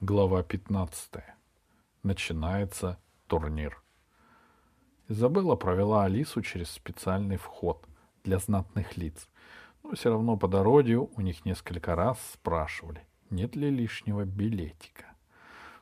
Глава 15. Начинается турнир. Изабелла провела Алису через специальный вход для знатных лиц. Но все равно по дороге у них несколько раз спрашивали, нет ли лишнего билетика.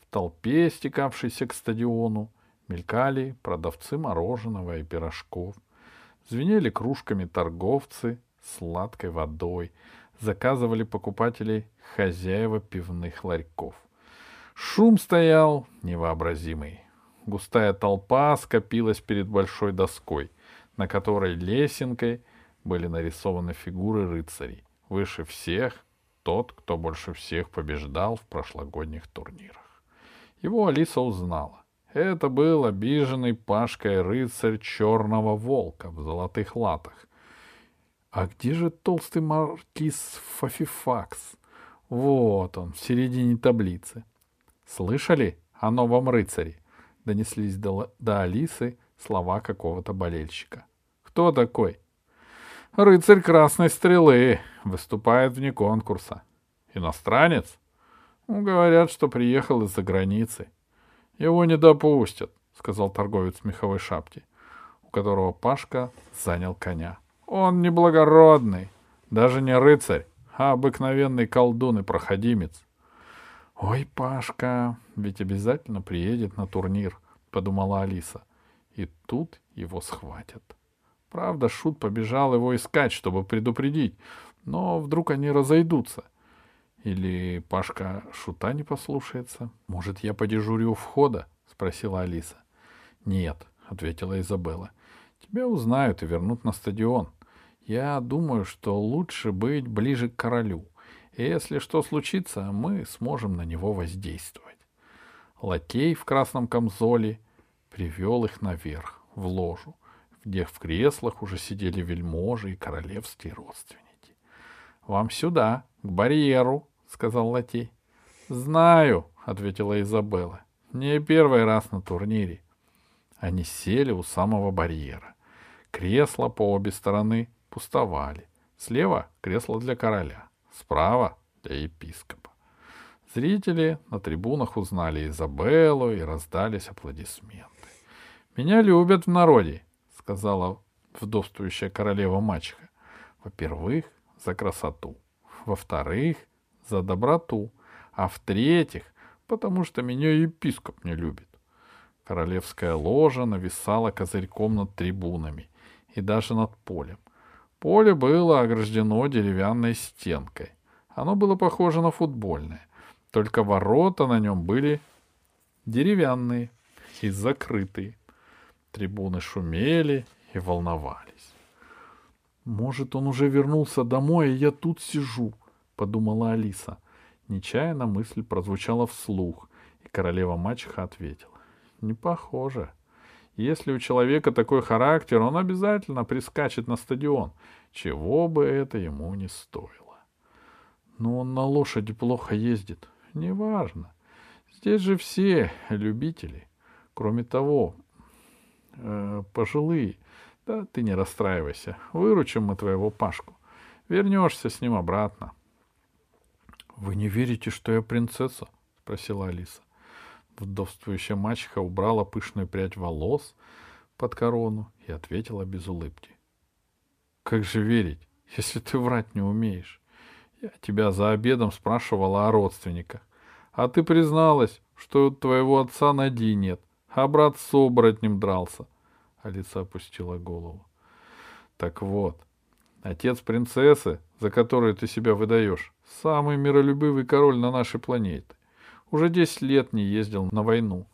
В толпе, стекавшейся к стадиону, мелькали продавцы мороженого и пирожков. Звенели кружками торговцы сладкой водой. Заказывали покупателей хозяева пивных ларьков. Шум стоял невообразимый. Густая толпа скопилась перед большой доской, на которой лесенкой были нарисованы фигуры рыцарей. Выше всех тот, кто больше всех побеждал в прошлогодних турнирах. Его Алиса узнала. Это был обиженный Пашкой рыцарь черного волка в золотых латах. А где же толстый маркиз Фафифакс? Вот он, в середине таблицы. Слышали о новом рыцаре? Донеслись до, до Алисы слова какого-то болельщика. Кто такой? Рыцарь Красной Стрелы выступает вне конкурса. Иностранец? Ну, говорят, что приехал из-за границы. Его не допустят, сказал торговец меховой шапки, у которого Пашка занял коня. Он неблагородный, даже не рыцарь, а обыкновенный колдун и проходимец. «Ой, Пашка, ведь обязательно приедет на турнир», — подумала Алиса. И тут его схватят. Правда, Шут побежал его искать, чтобы предупредить, но вдруг они разойдутся. Или Пашка Шута не послушается? Может, я подежурю у входа? — спросила Алиса. — Нет, — ответила Изабелла. — Тебя узнают и вернут на стадион. Я думаю, что лучше быть ближе к королю — если что случится, мы сможем на него воздействовать. Лакей в красном камзоле привел их наверх, в ложу, где в креслах уже сидели вельможи и королевские родственники. — Вам сюда, к барьеру, — сказал лакей. — Знаю, — ответила Изабелла. — Не первый раз на турнире. Они сели у самого барьера. Кресла по обе стороны пустовали. Слева — кресло для короля справа для епископа. Зрители на трибунах узнали Изабеллу и раздались аплодисменты. «Меня любят в народе», — сказала вдовствующая королева мачеха. «Во-первых, за красоту. Во-вторых, за доброту. А в-третьих, потому что меня епископ не любит». Королевская ложа нависала козырьком над трибунами и даже над полем. Поле было ограждено деревянной стенкой. Оно было похоже на футбольное, только ворота на нем были деревянные и закрытые. Трибуны шумели и волновались. «Может, он уже вернулся домой, и я тут сижу», — подумала Алиса. Нечаянно мысль прозвучала вслух, и королева-мачеха ответила. «Не похоже. Если у человека такой характер, он обязательно прискачет на стадион, чего бы это ему не стоило. Но он на лошади плохо ездит. Неважно. Здесь же все любители. Кроме того, э, пожилые. Да ты не расстраивайся. Выручим мы твоего Пашку. Вернешься с ним обратно. — Вы не верите, что я принцесса? — спросила Алиса. Вдовствующая мачеха убрала пышную прядь волос под корону и ответила без улыбки. — Как же верить, если ты врать не умеешь? Я тебя за обедом спрашивала о родственниках. А ты призналась, что у твоего отца Нади нет, а брат с оборотнем дрался. Алиса опустила голову. Так вот, отец принцессы, за которую ты себя выдаешь, самый миролюбивый король на нашей планете. Уже десять лет не ездил на войну.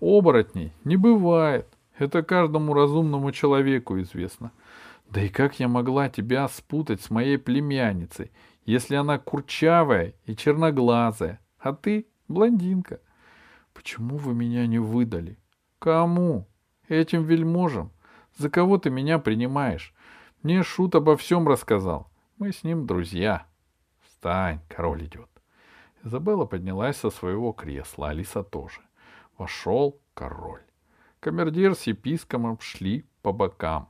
Оборотней не бывает. Это каждому разумному человеку известно. Да и как я могла тебя спутать с моей племянницей, если она курчавая и черноглазая, а ты блондинка? Почему вы меня не выдали? Кому? Этим вельможам? За кого ты меня принимаешь? Мне Шут обо всем рассказал. Мы с ним друзья. Встань, король идет. Изабелла поднялась со своего кресла, Алиса тоже. Вошел король. Камердир с епископом шли по бокам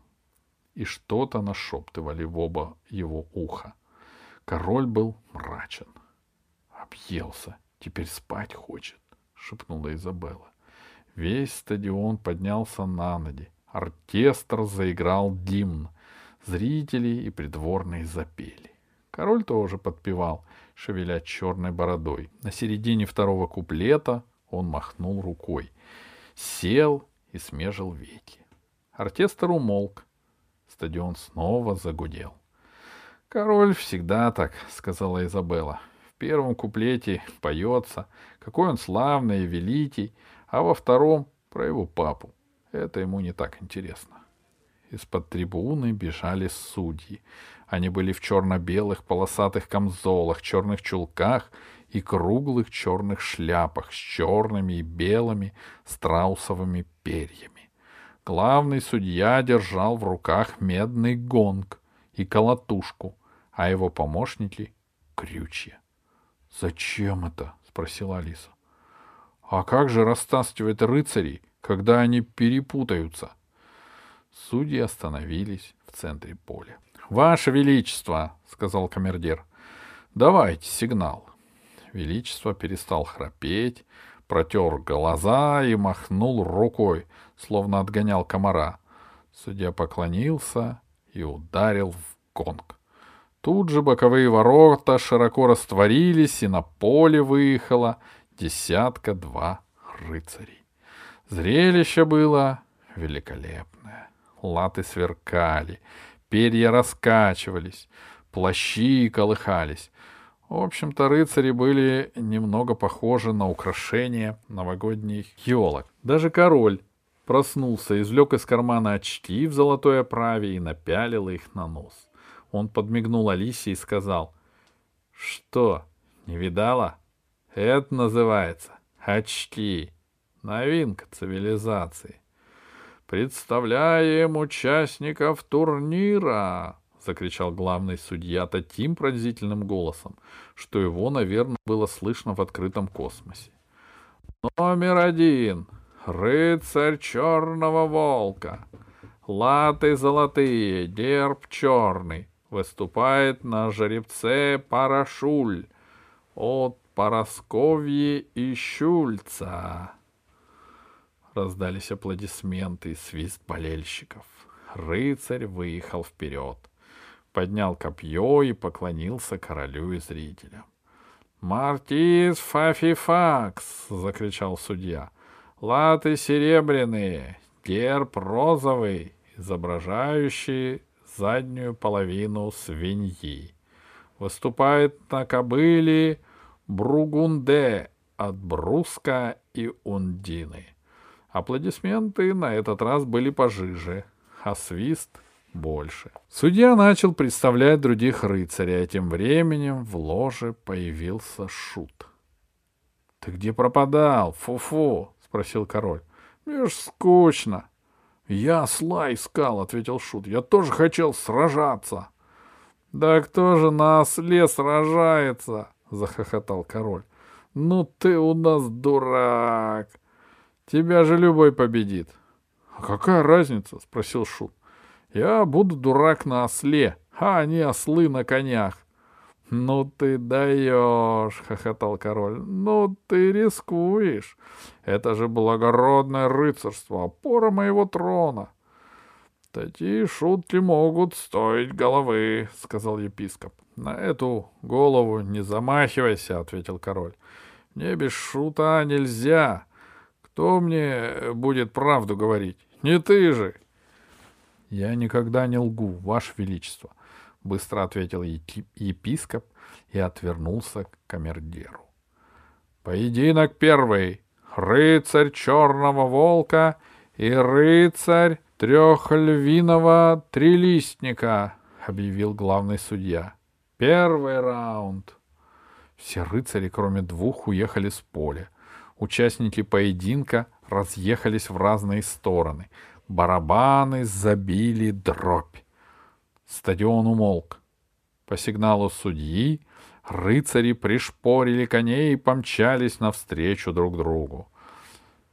и что-то нашептывали в оба его уха. Король был мрачен. Объелся, теперь спать хочет, — шепнула Изабелла. Весь стадион поднялся на ноги. Оркестр заиграл гимн. Зрители и придворные запели. Король тоже подпевал, шевеля черной бородой. На середине второго куплета он махнул рукой. Сел и смежил веки. Оркестр умолк. Стадион снова загудел. «Король всегда так», — сказала Изабелла. «В первом куплете поется, какой он славный и великий, а во втором — про его папу. Это ему не так интересно». Из-под трибуны бежали судьи. Они были в черно-белых полосатых камзолах, черных чулках и круглых черных шляпах с черными и белыми страусовыми перьями. Главный судья держал в руках медный гонг и колотушку, а его помощники — крючья. — Зачем это? — спросила Алиса. — А как же растаскивать рыцарей, когда они перепутаются? Судьи остановились в центре поля. — Ваше Величество, — сказал камердер, — давайте сигнал. Величество перестал храпеть, протер глаза и махнул рукой, словно отгонял комара. Судья поклонился и ударил в гонг. Тут же боковые ворота широко растворились, и на поле выехало десятка-два рыцарей. Зрелище было великолепное. Латы сверкали, перья раскачивались, плащи колыхались. В общем-то, рыцари были немного похожи на украшения новогодних елок. Даже король проснулся, извлек из кармана очки в золотой оправе и напялил их на нос. Он подмигнул Алисе и сказал, «Что, не видала? Это называется очки. Новинка цивилизации. Представляем участников турнира!» — закричал главный судья таким пронзительным голосом, что его, наверное, было слышно в открытом космосе. «Номер один. Рыцарь черного волка. Латы золотые, дерб черный. Выступает на жеребце Парашуль от Поросковьи и Щульца». Раздались аплодисменты и свист болельщиков. Рыцарь выехал вперед поднял копье и поклонился королю и зрителям. «Мартис Фафифакс!» — закричал судья. «Латы серебряные, герб розовый, изображающий заднюю половину свиньи. Выступает на кобыле Бругунде от Бруска и Ундины». Аплодисменты на этот раз были пожиже, а свист больше. Судья начал представлять других рыцарей, а тем временем в ложе появился шут. — Ты где пропадал, фу-фу? — спросил король. — Мне ж скучно. — Я осла искал, — ответил шут. — Я тоже хотел сражаться. — Да кто же на осле сражается? — захохотал король. — Ну ты у нас дурак. Тебя же любой победит. — А какая разница? — спросил шут. Я буду дурак на осле, а они ослы на конях. — Ну ты даешь, — хохотал король, — ну ты рискуешь. Это же благородное рыцарство, опора моего трона. — Такие шутки могут стоить головы, — сказал епископ. — На эту голову не замахивайся, — ответил король. — Мне без шута нельзя. Кто мне будет правду говорить? Не ты же. — «Я никогда не лгу, Ваше Величество», — быстро ответил епископ и отвернулся к камердеру. «Поединок первый. Рыцарь черного волка и рыцарь трехльвиного трилистника», — объявил главный судья. «Первый раунд». Все рыцари, кроме двух, уехали с поля. Участники поединка разъехались в разные стороны — Барабаны забили дробь. Стадион умолк. По сигналу судьи рыцари пришпорили коней и помчались навстречу друг другу.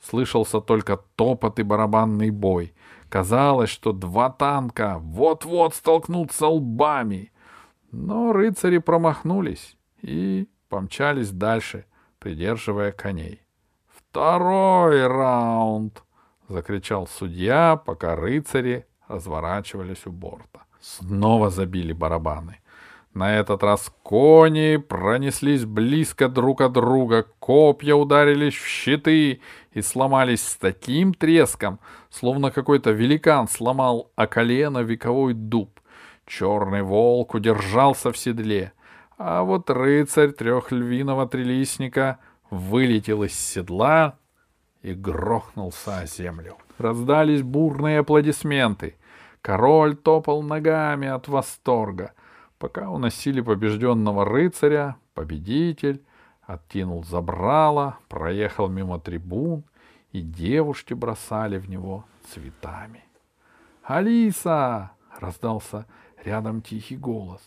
Слышался только топот и барабанный бой. Казалось, что два танка вот-вот столкнутся лбами. Но рыцари промахнулись и помчались дальше придерживая коней. «Второй раунд!» — закричал судья, пока рыцари разворачивались у борта. Снова забили барабаны. На этот раз кони пронеслись близко друг от друга, копья ударились в щиты и сломались с таким треском, словно какой-то великан сломал о колено вековой дуб. Черный волк удержался в седле, а вот рыцарь трехльвиного трилистника вылетел из седла и грохнулся о землю. Раздались бурные аплодисменты. Король топал ногами от восторга. Пока уносили побежденного рыцаря, победитель откинул забрало, проехал мимо трибун, и девушки бросали в него цветами. «Алиса!» — раздался рядом тихий голос.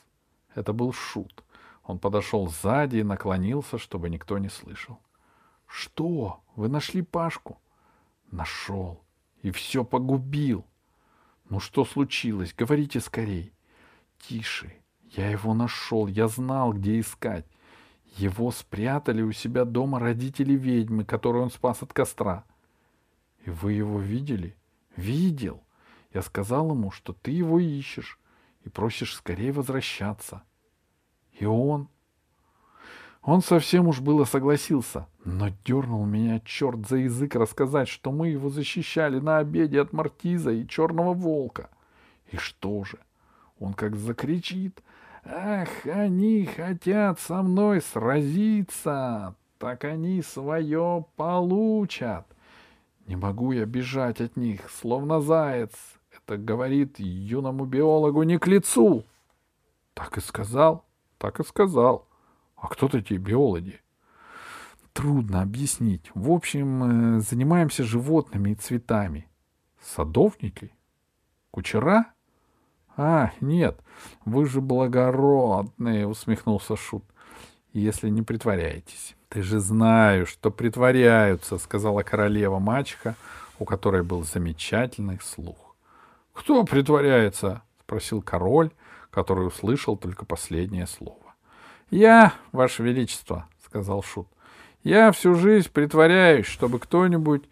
Это был Шут. Он подошел сзади и наклонился, чтобы никто не слышал. «Что? Вы нашли Пашку?» «Нашел. И все погубил. Ну что случилось? Говорите скорей. Тише. Я его нашел. Я знал, где искать. Его спрятали у себя дома родители ведьмы, которую он спас от костра. И вы его видели? Видел. Я сказал ему, что ты его ищешь и просишь скорее возвращаться. И он... Он совсем уж было согласился, но дернул меня черт за язык рассказать, что мы его защищали на обеде от Мартиза и Черного Волка. И что же? Он как закричит. «Ах, они хотят со мной сразиться! Так они свое получат!» Не могу я бежать от них, словно заяц. Это говорит юному биологу не к лицу. Так и сказал, так и сказал. А кто такие биологи? Трудно объяснить. В общем, э, занимаемся животными и цветами. Садовники? Кучера? А, нет, вы же благородные, усмехнулся Шут. Если не притворяетесь. Ты же знаешь, что притворяются, сказала королева мачеха, у которой был замечательный слух. Кто притворяется? спросил король, который услышал только последнее слово. «Я, Ваше Величество», — сказал Шут, — «я всю жизнь притворяюсь, чтобы кто-нибудь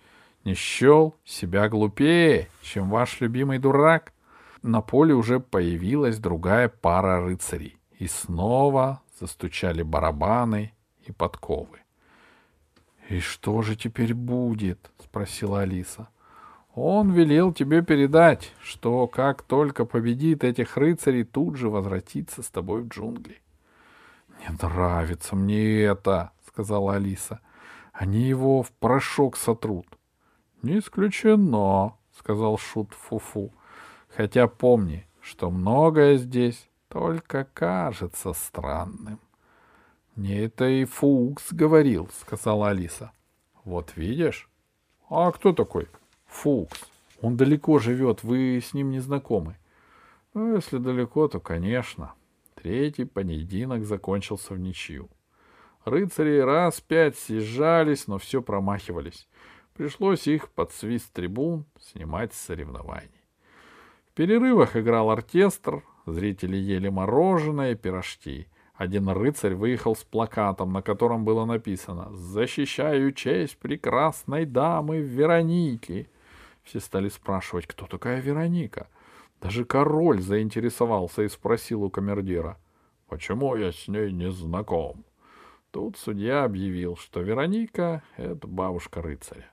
не счел себя глупее, чем ваш любимый дурак». На поле уже появилась другая пара рыцарей, и снова застучали барабаны и подковы. «И что же теперь будет?» — спросила Алиса. «Он велел тебе передать, что как только победит этих рыцарей, тут же возвратится с тобой в джунгли». «Не нравится мне это», — сказала Алиса. «Они его в порошок сотрут». «Не исключено», — сказал Шут Фуфу. «Хотя помни, что многое здесь только кажется странным». «Мне это и Фукс говорил», — сказала Алиса. «Вот видишь?» «А кто такой?» «Фукс. Он далеко живет, вы с ним не знакомы». «Ну, если далеко, то, конечно», Третий поединок закончился в ничью. Рыцари раз пять съезжались, но все промахивались. Пришлось их под свист трибун снимать с соревнований. В перерывах играл оркестр, зрители ели мороженое и пирожки. Один рыцарь выехал с плакатом, на котором было написано «Защищаю честь прекрасной дамы Вероники». Все стали спрашивать, кто такая Вероника — даже король заинтересовался и спросил у камердира, почему я с ней не знаком. Тут судья объявил, что Вероника — это бабушка рыцаря.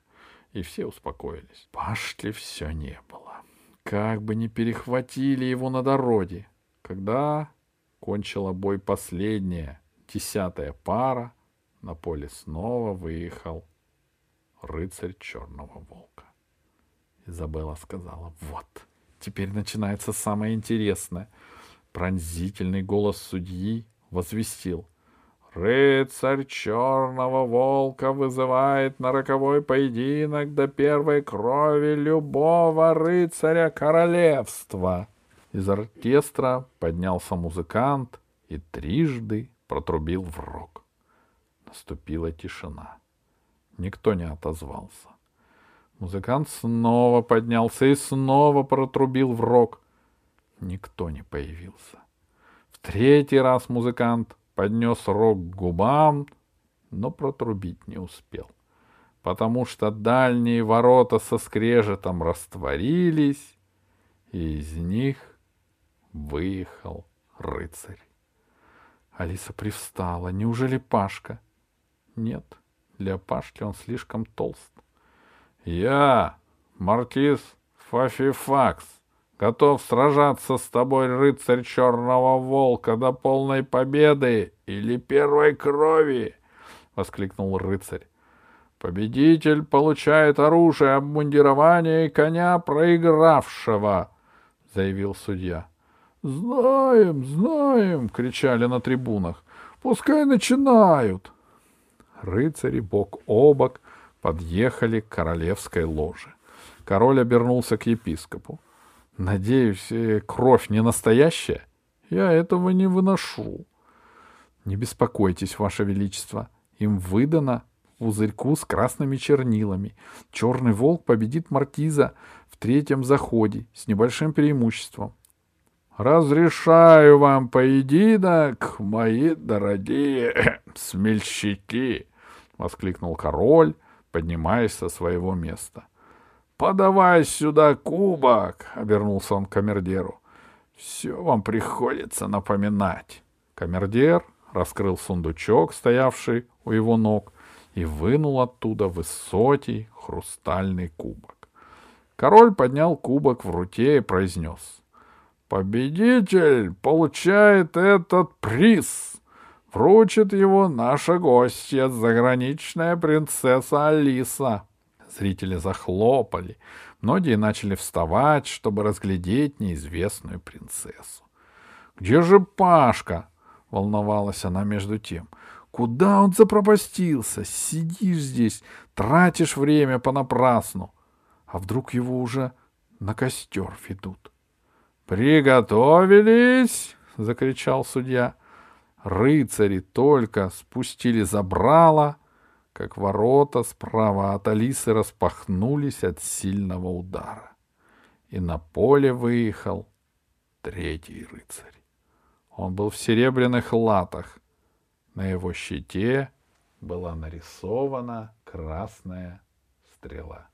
И все успокоились. Пашли все не было. Как бы не перехватили его на дороге. Когда кончила бой последняя, десятая пара, на поле снова выехал рыцарь черного волка. Изабелла сказала, вот — Теперь начинается самое интересное. Пронзительный голос судьи возвестил. Рыцарь черного волка вызывает на роковой поединок до первой крови любого рыцаря королевства. Из оркестра поднялся музыкант и трижды протрубил в рог. Наступила тишина. Никто не отозвался. Музыкант снова поднялся и снова протрубил в рог. Никто не появился. В третий раз музыкант поднес рог к губам, но протрубить не успел, потому что дальние ворота со скрежетом растворились, и из них выехал рыцарь. Алиса привстала. Неужели Пашка? Нет, для Пашки он слишком толст. Я, маркиз Фафифакс, готов сражаться с тобой, рыцарь черного волка, до полной победы или первой крови, — воскликнул рыцарь. Победитель получает оружие, обмундирование и коня проигравшего, — заявил судья. «Знаем, знаем!» — кричали на трибунах. «Пускай начинают!» Рыцари бок о бок подъехали к королевской ложе. Король обернулся к епископу. «Надеюсь, э, кровь не настоящая? Я этого не выношу». «Не беспокойтесь, Ваше Величество. Им выдано пузырьку с красными чернилами. Черный волк победит маркиза в третьем заходе с небольшим преимуществом. Разрешаю вам поединок, мои дорогие смельчаки, воскликнул король, поднимаясь со своего места. Подавай сюда кубок, обернулся он к камердеру. Все вам приходится напоминать. Камердер раскрыл сундучок, стоявший у его ног, и вынул оттуда высокий хрустальный кубок. Король поднял кубок в руке и произнес — Победитель получает этот приз. Вручит его наша гостья, заграничная принцесса Алиса. Зрители захлопали. Многие начали вставать, чтобы разглядеть неизвестную принцессу. «Где же Пашка?» — волновалась она между тем. «Куда он запропастился? Сидишь здесь, тратишь время понапрасну. А вдруг его уже на костер ведут?» «Приготовились!» — закричал судья. Рыцари только спустили забрало, как ворота справа от Алисы распахнулись от сильного удара. И на поле выехал третий рыцарь. Он был в серебряных латах. На его щите была нарисована красная стрела.